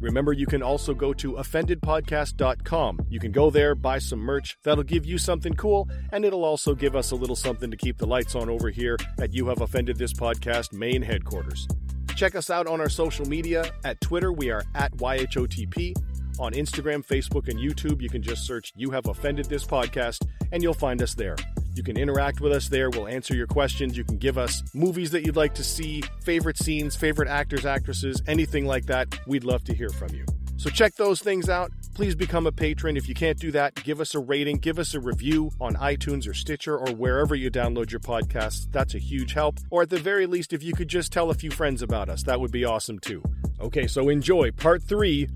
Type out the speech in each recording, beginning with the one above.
Remember, you can also go to offendedpodcast.com. You can go there, buy some merch. That'll give you something cool, and it'll also give us a little something to keep the lights on over here at You Have Offended This Podcast main headquarters. Check us out on our social media. At Twitter, we are at YHOTP. On Instagram, Facebook, and YouTube, you can just search You Have Offended This Podcast, and you'll find us there. You can interact with us there. We'll answer your questions. You can give us movies that you'd like to see, favorite scenes, favorite actors, actresses, anything like that. We'd love to hear from you. So check those things out. Please become a patron. If you can't do that, give us a rating, give us a review on iTunes or Stitcher or wherever you download your podcasts. That's a huge help. Or at the very least, if you could just tell a few friends about us, that would be awesome too. Okay, so enjoy part three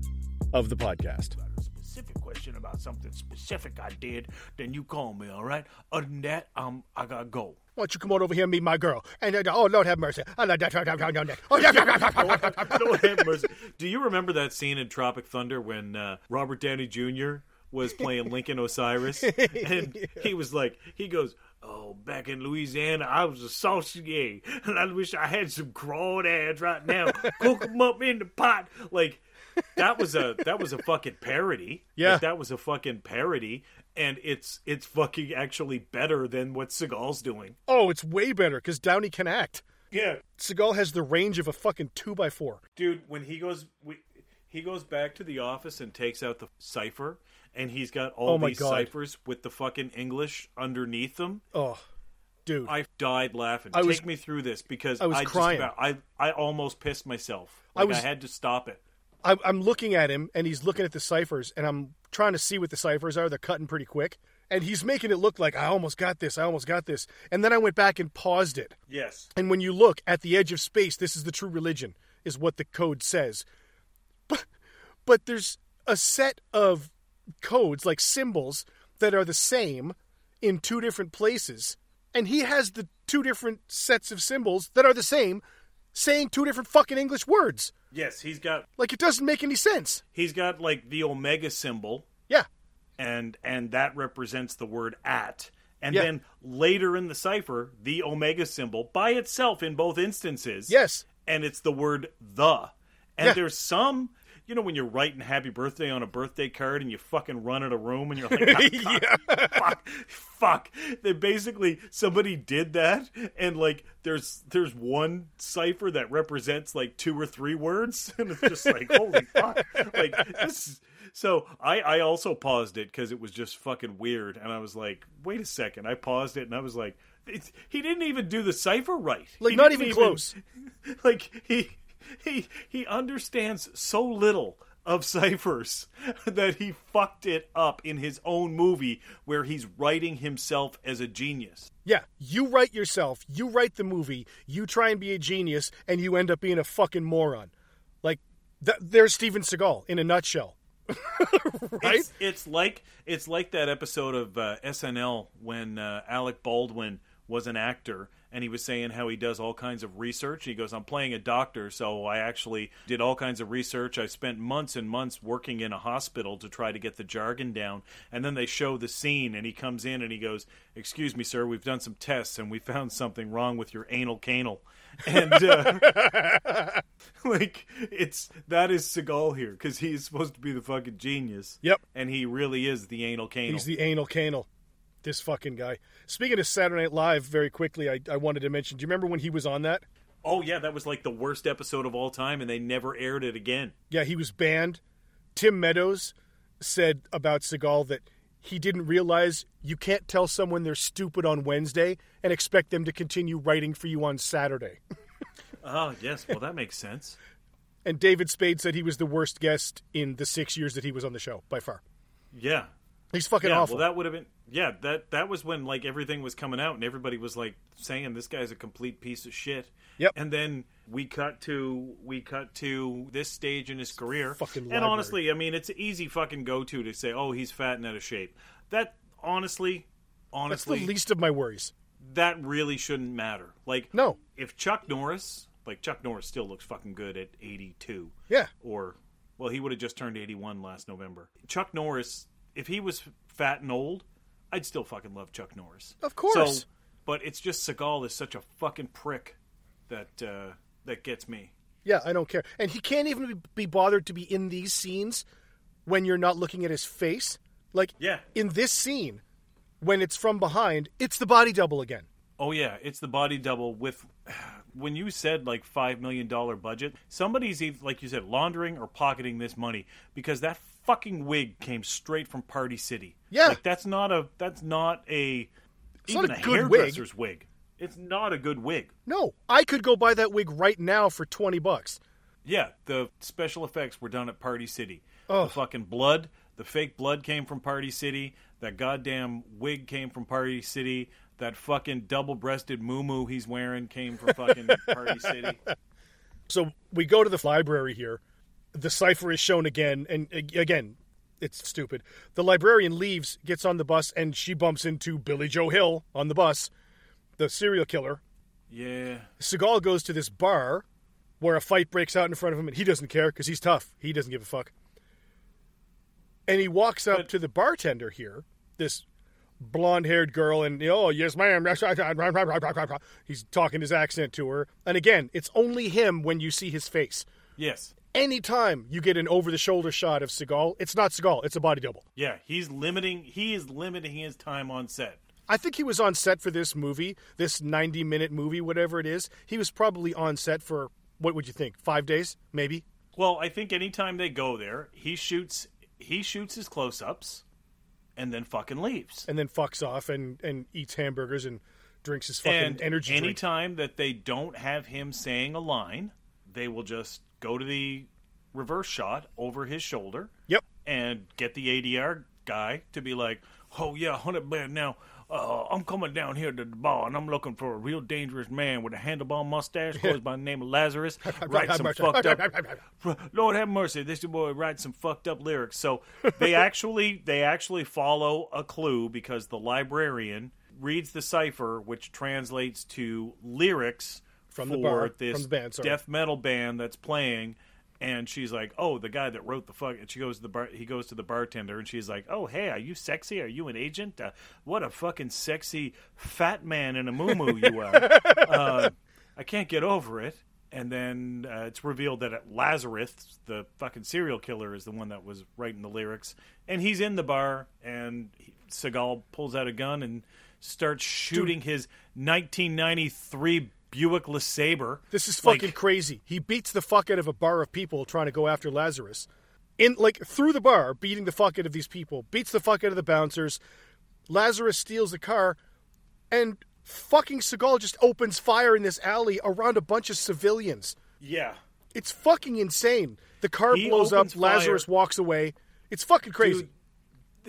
of the podcast. A specific question about something specific I did, then you call me, all right? Other than that, um, I gotta go. Why don't you come on over here and meet my girl? And uh, oh, Lord have mercy. Oh, Lord have mercy. Do you remember that scene in Tropic Thunder when uh, Robert Downey Jr. was playing Lincoln Osiris? And he was like, he goes, Oh, back in Louisiana, I was a saucier, and I wish I had some crawdads right now. Cook them up in the pot. Like, that was a that was a fucking parody. Yeah. Like, that was a fucking parody, and it's it's fucking actually better than what Seagal's doing. Oh, it's way better because Downey can act. Yeah, Seagal has the range of a fucking two by four. dude. When he goes, we, he goes back to the office and takes out the cipher, and he's got all Oh these God. ciphers with the fucking English underneath them. Oh, dude. I died laughing. I Take was- me through this because I was just crying. about- I I almost pissed myself. I Like, I was- had to stop it. I, I'm looking at him and he's looking at the ciphers and I'm trying to see what the ciphers are. They're cutting pretty quick. And he's making it look like I almost got this. I almost got this. And then I went back and paused it. Yes. And when you look at the edge of space, this is the true religion, is what the code says. But, but there's a set of codes, like symbols, that are the same in two different places. And he has the two different sets of symbols that are the same, saying two different fucking English words. Yes, he's got Like, it doesn't make any sense. he's got like the omega symbol, Yeah. and and that represents the word at. And Yeah. then later in the cipher, the omega symbol by itself in both instances. Yes. and it's the word the. And Yeah. there's some, you know, when you're writing happy birthday on a birthday card and you fucking run out of room and you're like, "Ah, fuck, fuck. They basically somebody did that, and like there's there's one cipher that represents like two or three words, and it's just like holy fuck, like this. So I I also paused it because it was just fucking weird, and I was like, wait a second. I paused it and I was like. It's, he didn't even do the cipher right. Like, He not didn't even close. like he he he understands so little of ciphers that he fucked it up in his own movie where he's writing himself as a genius. Yeah, you write yourself, you write the movie, you try and be a genius, and you end up being a fucking moron. Like, th- there's Steven Seagal in a nutshell. right? It's, it's like it's like that episode of uh, SNL when uh, Alec Baldwin was an actor and he was saying how he does all kinds of research. He goes, "I'm playing a doctor, so I actually did all kinds of research. I spent months and months working in a hospital to try to get the jargon down." And then they show the scene, and he comes in and he goes, "Excuse me, sir, we've done some tests and we found something wrong with your anal canal." And uh, like it's that is Seagal here because he's supposed to be the fucking genius. Yep. and he really is the anal canal. He's the anal canal. This fucking guy. Speaking of Saturday Night Live, very quickly, I, I wanted to mention. Do you remember when he was on that? oh yeah, that was like the worst episode of all time, and they never aired it again. Yeah, he was banned. Tim Meadows said about Seagal that he didn't realize you can't tell someone they're stupid on Wednesday and expect them to continue writing for you on Saturday. Oh yes, well that makes sense. And David Spade said he was the worst guest in the six years that he was on the show by far. Yeah. He's fucking yeah, awful. well, that would have been yeah. That that was when like everything was coming out and everybody was like saying this guy's a complete piece of shit. Yep. And then we cut to we cut to this stage in his career. fucking and honestly, I mean, it's an easy fucking go to to say, oh, he's fat and out of shape. That honestly, honestly, That's the least of my worries. that really shouldn't matter. Like, No. if Chuck Norris, like Chuck Norris, still looks fucking good at eighty two Yeah. or well, he would have just turned 81 last November. Chuck Norris, if he was fat and old, I'd still fucking love Chuck Norris. Of course. So, but it's just Seagal is such a fucking prick that uh, that gets me. Yeah, I don't care. And he can't even be bothered to be in these scenes when you're not looking at his face. Like Yeah. in this scene, when it's from behind, it's the body double again. Oh yeah, it's the body double with. When you said like five million dollar budget, somebody's eith- like you said laundering or pocketing this money because that fucking wig came straight from Party City. Yeah. like that's not a that's not a It's not a a, good wig. hairdresser's wig. It's not a good wig. No, I could go buy that wig right now for twenty bucks. Yeah, the special effects were done at Party City. Oh. The fucking blood, the fake blood came from Party City. That goddamn wig came from Party City. That fucking double-breasted moo he's wearing came from fucking Party City. So we go to the library here. The cipher is shown again, and again, it's stupid. The librarian leaves, gets on the bus, and she bumps into Billy Joe Hill on the bus, the serial killer. Yeah. Seagal goes to this bar where a fight breaks out in front of him, and he doesn't care because he's tough. He doesn't give a fuck. And he walks up But- to the bartender here, this blonde haired girl, and, oh, yes, ma'am. yes, I- I- I- I- I- I." He's talking his accent to her. And again, it's only him when you see his face. Yes. Anytime you get an over the shoulder shot of Seagal, it's not Seagal, it's a body double. Yeah, he's limiting he is limiting his time on set. I think he was on set for this movie, this 90 minute movie, whatever it is. He was probably on set for, what would you think, five days, maybe? Well, I think anytime they go there, he shoots he shoots his close-ups and then fucking leaves. and then fucks off and, and eats hamburgers and drinks his fucking and energy drink. anytime that they don't have him saying a line, they will just go to the reverse shot over his shoulder Yep. and get the ADR guy to be like, "Oh yeah, hundred band now." Uh, I'm coming down here to the bar and I'm looking for a real dangerous man with a handlebar mustache, goes by the name of Lazarus. Writes some fucked up. Lord have mercy, this boy writes some fucked up lyrics. So they actually they actually follow a clue because the librarian reads the cipher, which translates to lyrics From for the bar- this from the band, sorry. death metal band that's playing. And she's like, "Oh, the guy that wrote the fuck." And she goes to the bar. He goes to the bartender, and she's like, "Oh, hey, are you sexy? Are you an agent? Uh, what a fucking sexy fat man in a moo you are." uh, I can't get over it. And then uh, it's revealed that Lazarus, the fucking serial killer, is the one that was writing the lyrics. And he's in the bar, and he, Seagal pulls out a gun and starts shooting his 1993 Buick LeSabre. This is Like, fucking crazy. He beats the fuck out of a bar of people trying to go after Lazarus. In like through the bar, beating the fuck out of these people, beats the fuck out of the bouncers. Lazarus steals the car, and fucking Seagal just opens fire in this alley around a bunch of civilians. Yeah. It's fucking insane. The car He blows up. fire. Lazarus walks away. It's fucking crazy. Dude,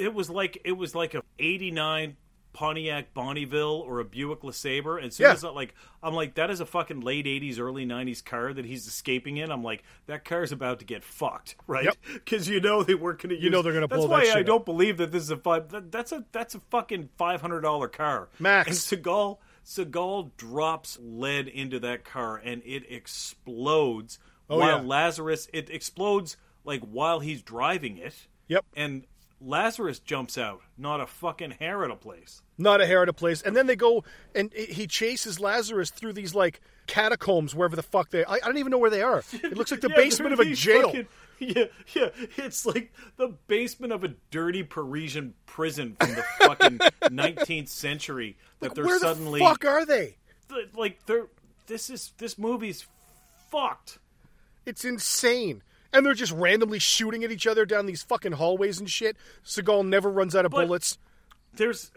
it was like it was like a 89 Pontiac Bonneville or a Buick LeSabre. And so Yeah. like I'm like that is a fucking late 80s early 90s car that he's escaping in. I'm like that car's about to get fucked, right? Yep. Cuz you know they weren't going to You know they're gonna That's blow that why I up. don't believe that this is a five that, that's a that's a fucking $500 car. Max. And Seagal Seagal drops lead into that car and it explodes Oh, while yeah. Lazarus it explodes like while he's driving it Yep. and Lazarus jumps out, not a fucking hair at a place. not a hair at a place. And then they go and he chases Lazarus through these like catacombs, wherever the fuck they. I, I don't even know where they are. It looks like the Yeah, basement of a jail. fucking- yeah, yeah, it's like the basement of a dirty Parisian prison from the fucking 19th century. That they're where suddenly the fuck are they? th- like they're this is this movie's fucked. It's insane. And they're just randomly shooting at each other down these fucking hallways and shit. Seagal never runs out of But- bullets. There's,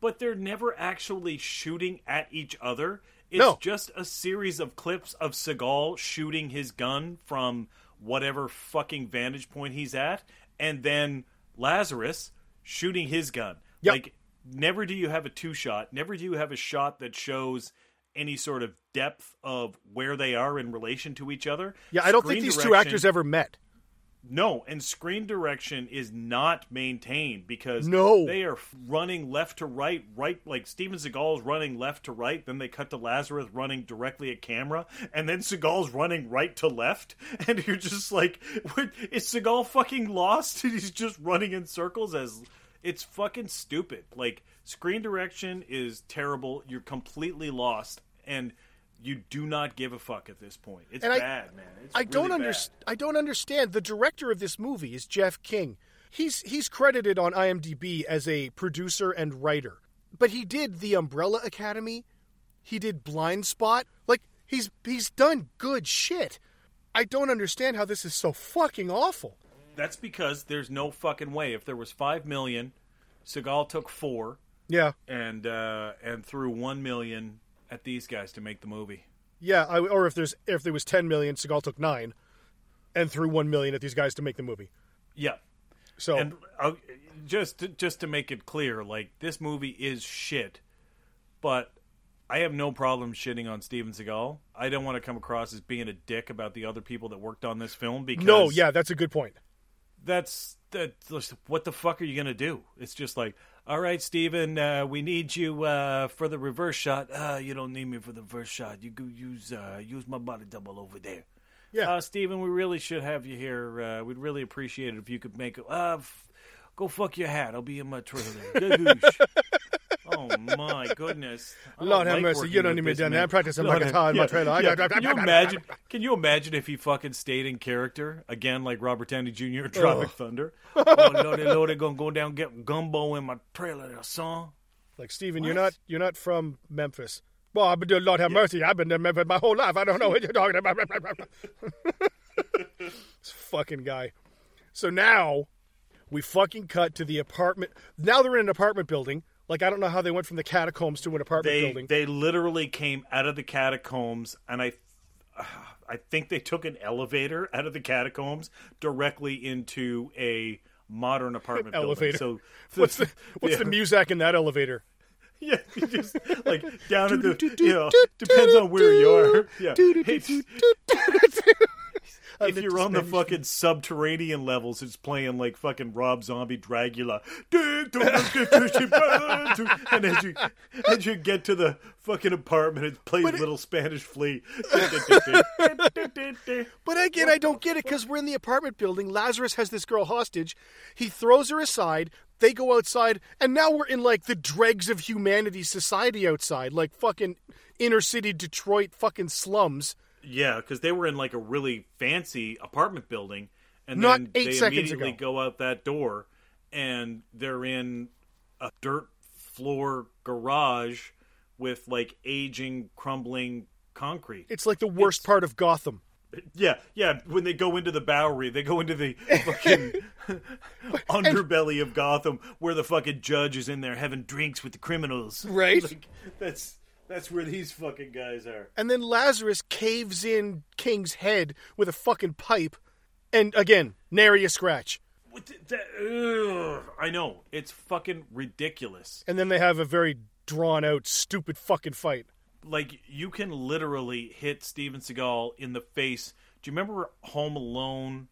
but they're never actually shooting at each other. It's No. just a series of clips of Seagal shooting his gun from whatever fucking vantage point he's at, and then Lazarus shooting his gun. Yep. Like, never do you have a two shot. Never do you have a shot that shows any sort of depth of where they are in relation to each other. Yeah, I don't think these two actors ever met. no, and screen direction is not maintained because No. they are running left to right, right like Steven Seagal is running left to right. Then they cut to Lazarus running directly at camera, and then Seagal's running right to left, and you're just like, what, is Seagal fucking lost? And He's just running in circles as it's fucking stupid. Like screen direction is terrible. You're completely lost, and you do not give a fuck at this point. It's And I- bad, man. It's I don't really bad. understand. I don't understand. The director of this movie is Jeff King. He's he's credited on IMDb as a producer and writer, but he did The Umbrella Academy. He did Blind Spot. Like he's he's done good shit. I don't understand how this is so fucking awful. That's because there's no fucking way. If there was five million, Seagal took four Yeah, and uh, and threw one million at these guys to make the movie. yeah. I, or if there's if there was ten million, Seagal took nine, and threw one million at these guys to make the movie. Yeah, So and uh, just to, just to make it clear, like this movie is shit, but I have no problem shitting on Steven Seagal. I don't want to come across as being a dick about the other people that worked on this film because no, yeah, that's a good point. that's that. What the fuck are you gonna do? It's just like, all right, Steven, uh, we need you uh, for the reverse shot. Uh, you don't need me for the first shot. You go use uh, use my body double over there. Yeah. uh, Steven, we really should have you here. Uh, we'd really appreciate it if you could make. Uh, f- go fuck your hat. I'll be in my trailer. Gagoosh. oh my goodness! I Lord have like mercy, you don't with need me this down there. I'm practicing Lord my have- guitar in my trailer. I yeah. Can you imagine? Can you imagine if he fucking stayed in character again, like Robert Downey Jr. in Tropic Thunder? oh no, they're gonna go down and get gumbo in my trailer, there, son. Like Steven, you're not you're not from Memphis. Well, I've been doing Lord have mercy. I've been in Memphis my whole life. I don't know what you're talking about. this fucking guy. So now we fucking cut to the apartment. Now they're in an apartment building. Like I don't know how they went from the catacombs to an apartment They building. they literally came out of the catacombs, and I. I think they took an elevator out of the catacombs directly into a modern apartment elevator. building. So what's the what's yeah. the music in that elevator? Yeah, just like down at the you know depends on where you are. Yeah, It's- if you're on the fucking subterranean levels, it's playing like fucking Rob Zombie Dracula. and as you as you get to the fucking apartment, it plays Little Spanish Flea. But again, I don't get it because we're in the apartment building. Lazarus has this girl hostage. He throws her aside. They go outside, and now we're in like the dregs of humanity society outside, like fucking inner city Detroit fucking slums. Yeah, because they were in like a really fancy apartment building, and Not then they immediately ago. go out that door, and they're in a dirt floor garage with like aging, crumbling concrete. It's like the worst part of Gotham. Yeah, yeah. When they go into the Bowery, they go into the fucking underbelly of Gotham, where the fucking judge is in there having drinks with the criminals. Right. Like, that's that's where these fucking guys are. And then Lazarus caves in King's head with a fucking pipe, and again, nary a scratch. What the, that, I know it's fucking ridiculous. And then they have a very drawn out, stupid fucking fight. Like you can literally hit Steven Seagal in the face. Do you remember Home Alone?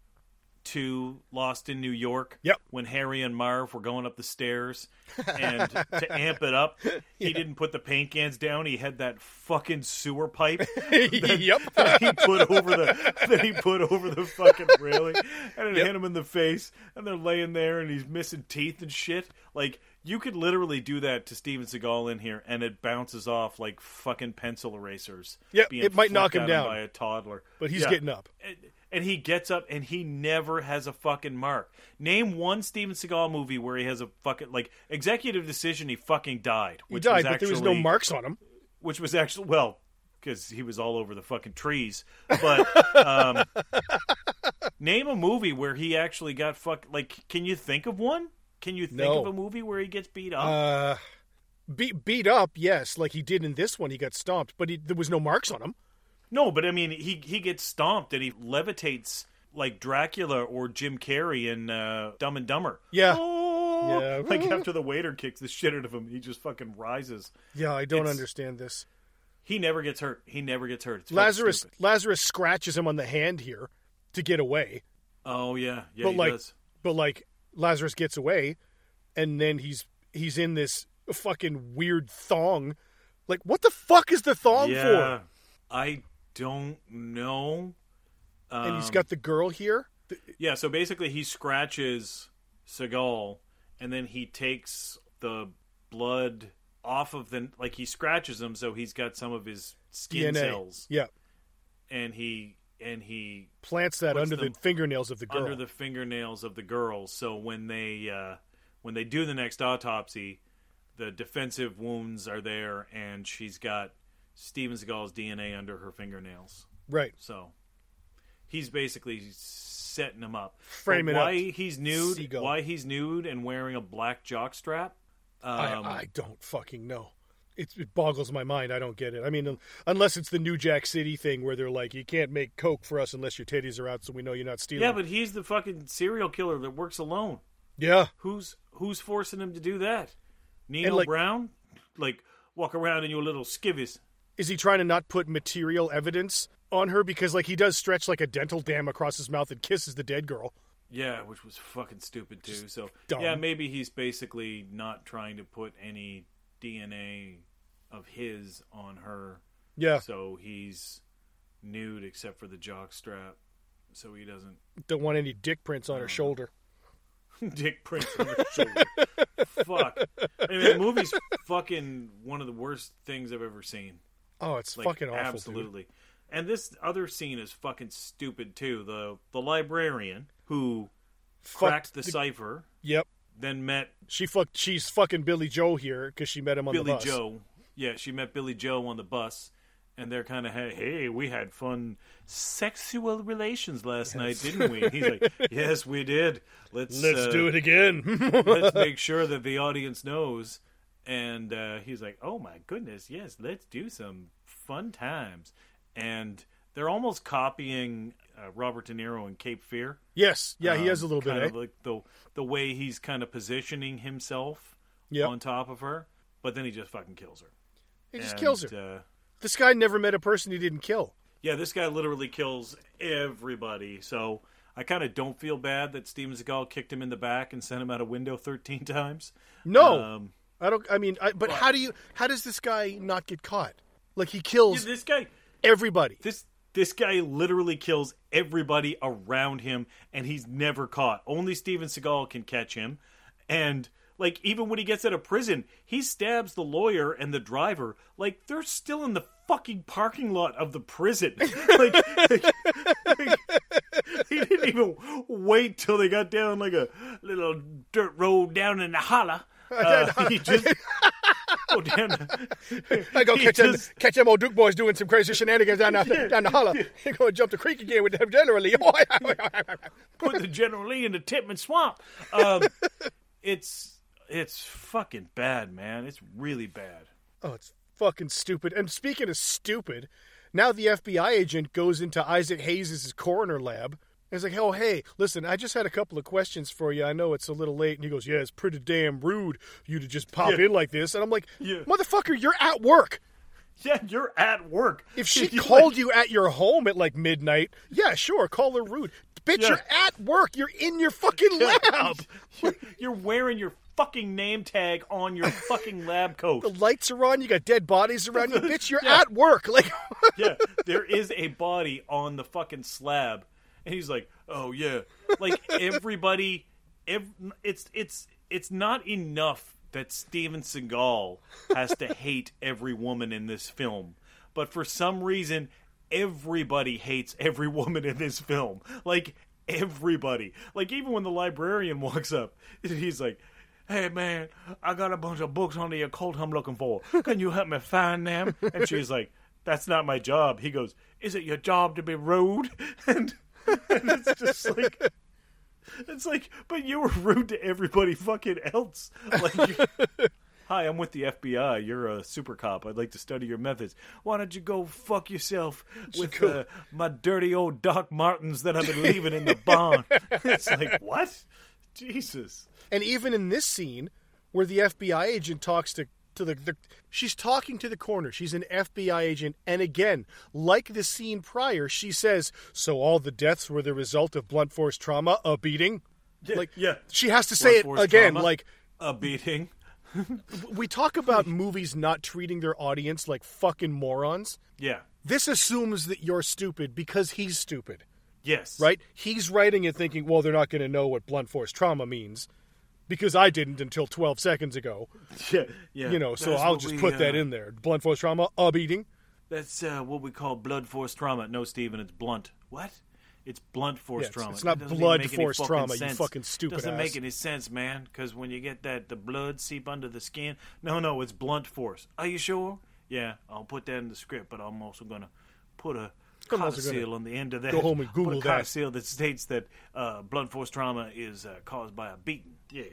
Two Lost in New York. Yep. When Harry and Marv were going up the stairs, and to amp it up, he didn't put the paint cans down. He had that fucking sewer pipe yep. that he put over the that he put over the fucking railing, and it Yep. hit him in the face. And they're laying there, and he's missing teeth and shit. Like you could literally do that to Steven Seagal in here, and it bounces off like fucking pencil erasers. Yep, it might knock him down. by a toddler. But he's Yeah. getting up. And, and he gets up, and he never has a fucking mark. Name one Steven Seagal movie where he has a fucking like executive decision. He fucking died. He died, but there was no marks on him. which was actually well because he was all over the fucking trees. But um, name a movie where he actually got fuck. Like, can you think of one? Can you think No. of a movie where he gets beat up? Uh, beat beat up, yes, like he did in this one. He got stomped, but he, there was no marks on him. No, but I mean, he he gets stomped and he levitates like Dracula or Jim Carrey in uh, Dumb and Dumber. Yeah. Oh! Yeah. Like after the waiter kicks the shit out of him, he just fucking rises. Yeah, I don't It's- understand this. He never gets hurt. He never gets hurt. It's Lazarus stupid. Lazarus scratches him on the hand here to get away, Oh yeah, yeah, but he like, does. but like Lazarus gets away, and then he's he's in this fucking weird thong. Like, what the fuck is the thong Yeah, for? I don't know. Um, And he's got the girl here. Yeah. So basically, he scratches Seagal, and then he takes the blood off of the like he scratches him, so he's got some of his skin DNA. cells, Yeah, and he and he plants that under the fingernails of the girl. under the fingernails of the girl. So when they uh, when they do the next autopsy, the defensive wounds are there, and she's got Steven Seagal's DNA under her fingernails. right. So he's basically setting him up. Framing But up why he's nude? Seagal. Why he's nude and wearing a black jockstrap? Um, I, I don't fucking know. It, it boggles my mind. I don't get it. I mean, unless it's the New Jack City thing where they're like, you can't make coke for us unless your titties are out, so we know you're not stealing. yeah, but he's the fucking serial killer that works alone. yeah, Who's who's forcing him to do that? Nino like- Brown? Like walk around in your little skivvies. Is he trying to not put material evidence on her because like he does stretch like a dental dam across his mouth and kisses the dead girl? Yeah, which was fucking stupid too. So dumb. yeah, maybe he's basically not trying to put any DNA of his on her. Yeah, So he's nude except for the jock strap, so he doesn't don't want any dick prints on her shoulder. dick prints on her shoulder. Fuck. I mean, the movie's fucking one of the worst things I've ever seen. Oh, it's Like, fucking awful. dude. absolutely. And this other scene is fucking stupid too. The the librarian who Fucked cracked the, cipher, Yep, then met she fucked. She's fucking Billy Joe here because she met him on the Billy bus. Joe. Yeah, she met Billy Joe on the bus, and they're kind of hey, hey, we had fun sexual relations last night, didn't we? He's like, yes, we did. Let's Let's uh, do it again. let's make sure that the audience knows. And uh, he's like, oh my goodness, yes, let's do some fun times. And they're almost copying uh, Robert De Niro in Cape Fear. yes, yeah, he Um, has a little bit. kind Eh? of like the the way he's kind of positioning himself Yep. on top of her, but then he just fucking kills her. he just And, kills her. Uh, This guy never met a person he didn't kill. yeah, this guy literally kills everybody. So I kind of don't feel bad that Steven Seagal kicked him in the back and sent him out a window 13 times. No, Um, I don't. I mean, I, but how do you? How does this guy not get caught? Like he kills this guy, everybody. this this guy literally kills everybody around him, and he's never caught. Only Steven Seagal can catch him, and like even when he gets out of prison, he stabs the lawyer and the driver. Like they're still in the fucking parking lot of the prison. like, like, he didn't even wait till they got down like a little dirt road down in the holler. Uh, he just go down. I go catch them, just- catch them old Duke boys doing some crazy shenanigans down the, down the holler. He go jump the creek again with them generally. put the General Lee in the Titman Swamp. Um, it's it's fucking bad, man. It's really bad. oh, it's fucking stupid. And speaking of stupid, now the FBI agent goes into Isaac Hayes' coroner lab. And he's like, oh, hey, listen, I just had a couple of questions for you. I know it's a little late. And he goes, yeah, it's pretty damn rude you to just pop Yeah. in like this. And I'm like, Yeah. motherfucker, you're at work. Yeah, you're at work. If she You're called like- you at your home at like midnight, yeah, sure, call her rude. Bitch, Yeah. you're at work. You're in your fucking lab. you're, you're wearing your fucking name tag on your fucking lab coat. The lights are on. You got dead bodies around you. Bitch, you're at work. Like, yeah, there is a body on the fucking slab, and he's like, "Oh yeah," like everybody. Ev- it's it's it's not enough that Steven Seagal has to hate every woman in this film, but for some reason, everybody hates every woman in this film. Like everybody. Like even when the librarian walks up, he's like. Hey man, I got a bunch of books on the occult I'm looking for. Can you help me find them? And she's like, That's not my job. He goes, Is it your job to be rude? And, and it's just like it's like, but you were rude to everybody fucking else. Like, Hi, I'm with the FBI. You're a super cop. I'd like to study your methods. Why don't you go fuck yourself with uh, my dirty old Doc Martens that I've been leaving in the barn? it's like, what? Jesus. And even in this scene, where the FBI agent talks to to the, the she's talking to the coroner. She's an FBI agent, and again, like the scene prior, she says, "So all the deaths were the result of blunt force trauma, a beating." like, yeah. she has to say Blunt it again. trauma. Like, A beating. we talk about movies not treating their audience like fucking morons. Yeah. This assumes that you're stupid because he's stupid, Yes. right? He's writing it thinking, well, they're not going to know what blunt force trauma means because I didn't until 12 seconds ago. Yeah. Yeah. You know, so That's I'll just we, put that uh, in there. Blunt force trauma, a beating. That's uh, what we call blood force trauma. No, Steven, it's blunt. What? It's blunt force Yeah, it's- trauma. it's not It blood force trauma, you fucking stupid Doesn't ass. make any sense, man. Because when you get that, the blood seep under the skin. No, no, it's blunt force. Are you sure? Yeah, I'll put that in the script, but I'm also gonna put a I'm also codicil on the end of that. go home and Put Google a that. codicil that states that uh, blunt force trauma is uh, caused by a beating. Yeah.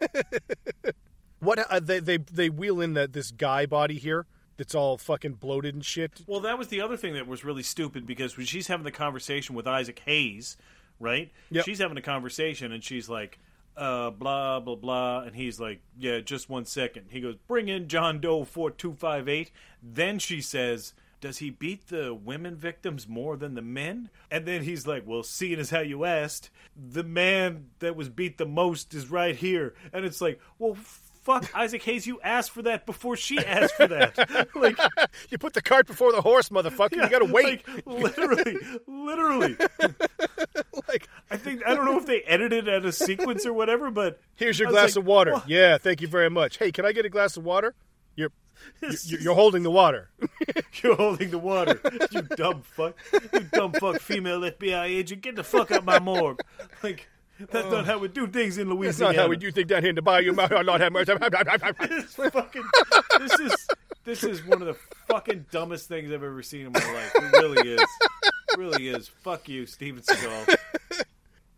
What uh, they they they wheel in that this guy body here that's all fucking bloated and shit. Well, that was the other thing that was really stupid because when she's having the conversation with Isaac Hayes, right? Yep. She's having a conversation and she's like, uh, blah, blah, blah. And he's like, yeah, just one second. He goes, bring in John Doe 4258. Then she says, does he beat the women victims more than the men? And then he's like, well, seeing as how you asked, the man that was beat the most is right here. And it's like, well, fuck, Isaac Hayes, you asked for that before she asked for that. like, You put the cart before the horse, motherfucker. you gotta wait. like, literally, literally. Like, I think I don't know if they edited at a sequence or whatever, but here's your glass like, of water. "What?" Yeah, thank you very much. Hey, can I get a glass of water? You're you're, you're holding the water. You're holding the water. You dumb fuck. You dumb fuck female FBI agent. Get the fuck out my morgue. Like that's not oh. how we do things in That's Louisiana. not how we do things down here in the bayou. Lord have mercy. This fucking this is this is one of the fucking dumbest things I've ever seen in my life. It really is. It really is. Fuck you, Steven Seagal.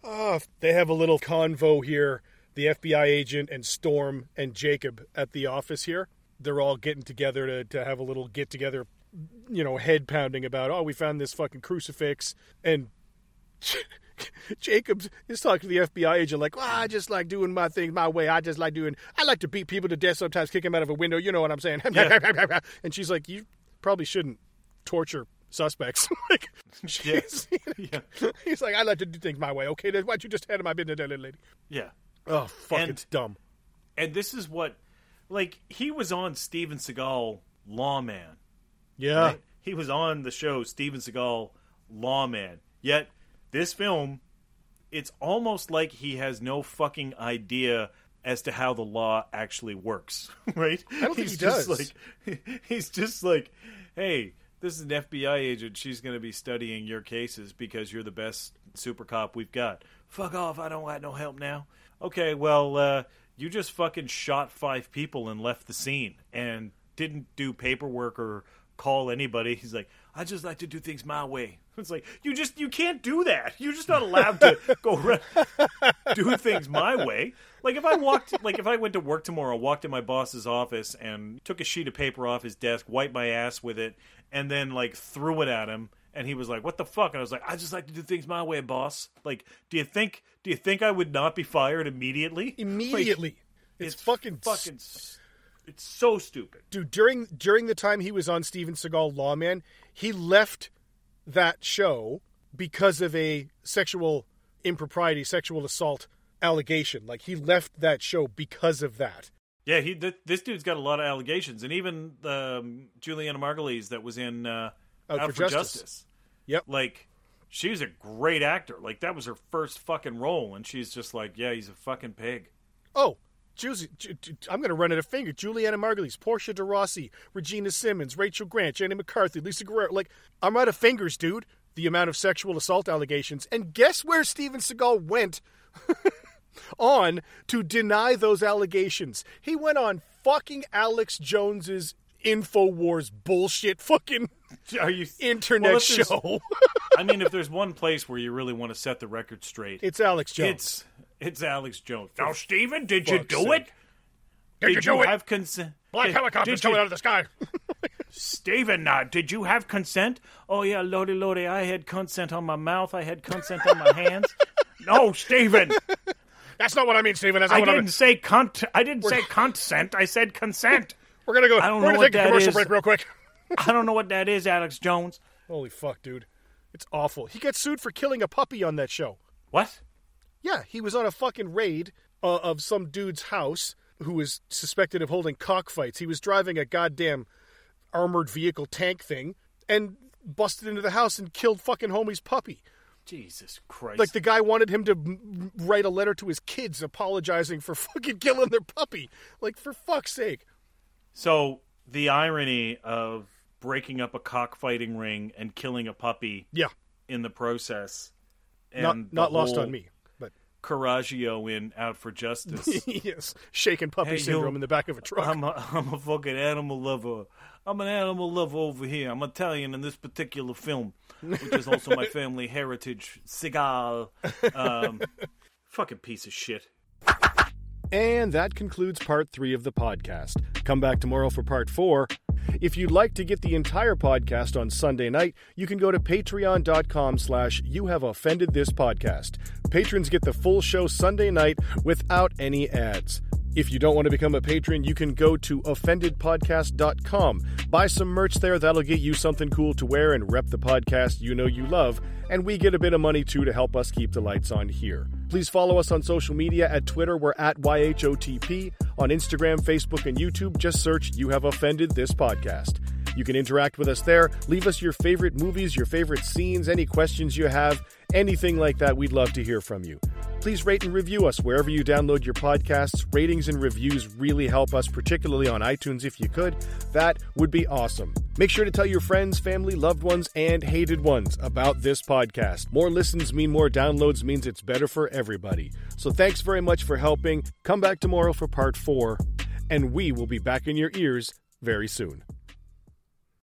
Oh, they have a little convo here. The FBI agent and Storm and Jacob at the office here. They're all getting together to, to have a little get together, you know, head pounding about, oh, we found this fucking crucifix. And Jacobs is talking to the FBI agent like, well, I just like doing my thing my way. I just like doing, I like to beat people to death sometimes, kick them out of a window. You know what I'm saying? and she's like, you probably shouldn't torture suspects. like, she's- Yeah. He's like, I like to do things my way. Okay, then why don't you just handle my business, lady? Yeah. Oh, fuck, And- it's dumb. And this is what like he was on Steven Seagal Lawman. Yeah. right? He was on the show Steven Seagal Lawman. Yet this film, it's almost like he has no fucking idea as to how the law actually works. Right? I don't think he's he just does. like he's just like, hey, this is an FBI agent. She's going to be studying your cases because you're the best super cop we've got. Fuck off! I don't want no help now. Okay, well, uh, you just fucking shot five people and left the scene and didn't do paperwork or call anybody. He's like, I just like to do things my way. It's like you just you can't do that. You're just not allowed to go re- do things my way. Like if I walked, like if I went to work tomorrow, walked in my boss's office and took a sheet of paper off his desk, wiped my ass with it, and then like threw it at him, and he was like, "What the fuck?" And I was like, "I just like to do things my way, boss." Like, do you think? Do you think I would not be fired immediately? Immediately. Like, it's, fucking fucking. s- It's so stupid. dude during during the time he was on Steven Seagal Lawman, he left that show because of a sexual impropriety, sexual assault allegation. Like he left that show because of that. Yeah, he. Th- this dude's got a lot of allegations, and even um, Julianna Margulies that was in uh, Out for Justice. Yep. Like, she's a great actor. Like that was her first fucking role, and she's just like, yeah, he's a fucking pig. Oh, Juicy, Ju- Ju- I'm going to run it a finger. Julianna Margulies, Portia de Rossi, Regina Simmons, Rachel Grant, Jenny McCarthy, Lisa Guerrero. Like, I'm out of fingers, dude. The amount of sexual assault allegations. And guess where Steven Seagal went on to deny those allegations? He went on fucking Alex Jones's InfoWars bullshit fucking Are you internet Well, show. I mean, if there's one place where you really want to set the record straight, it's Alex Jones. it's it's Alex Jones. Now, Steven, did you do sake. it? Did you do it? have consent? Black Did- helicopters did you- coming out of the sky. Steven, uh, did you have consent? Oh yeah, lordy, lordy, I had consent on my mouth. I had consent on my hands. No, Steven, That's not what I mean, Steven. That's I what I mean. didn't say cunt. I didn't say consent. I said consent. We're gonna go. I don't we're know gonna what take a that commercial is. break real quick. I don't know what that is, Alex Jones. Holy fuck, dude. It's awful. He gets sued for killing a puppy on that show. What? Yeah, he was on a fucking raid uh, of some dude's house who was suspected of holding cockfights. He was driving a goddamn armored vehicle tank thing and busted into the house and killed fucking homie's puppy. Jesus Christ! Like the guy wanted him to m- write a letter to his kids apologizing for fucking killing their puppy. Like for fuck's sake. So the irony of breaking up a cockfighting ring and killing a puppy Yeah, in the process, and not not lost on me. But Coraggio in Out for Justice. yes, shaken puppy Hey, syndrome in the back of a truck. I'm a, I'm a fucking animal lover. I'm an animal lover over here. I'm Italian in this particular film, which is also my family heritage. Seagal. Um, fucking piece of shit. And that concludes part three of the podcast. Come back tomorrow for part four. If you'd like to get the entire podcast on Sunday night, you can go to patreon.com slash you have offended this podcast. Patrons get the full show Sunday night without any ads. If you don't want to become a patron, you can go to offendedpodcast.com. Buy some merch there, that'll get you something cool to wear and rep the podcast you know you love, and we get a bit of money too to help us keep the lights on here. Please follow us on social media at Twitter, we're at YHOTP. On Instagram, Facebook, and YouTube, just search You Have Offended This Podcast. You can interact with us there. Leave us your favorite movies, your favorite scenes, any questions you have, anything like that. We'd love to hear from you. Please rate and review us wherever you download your podcasts. Ratings and reviews really help us, particularly on iTunes if you could. That would be awesome. Make sure to tell your friends, family, loved ones, and hated ones about this podcast. More listens mean more downloads means it's better for everybody. So thanks very much for helping. Come back tomorrow for part four, and we will be back in your ears very soon.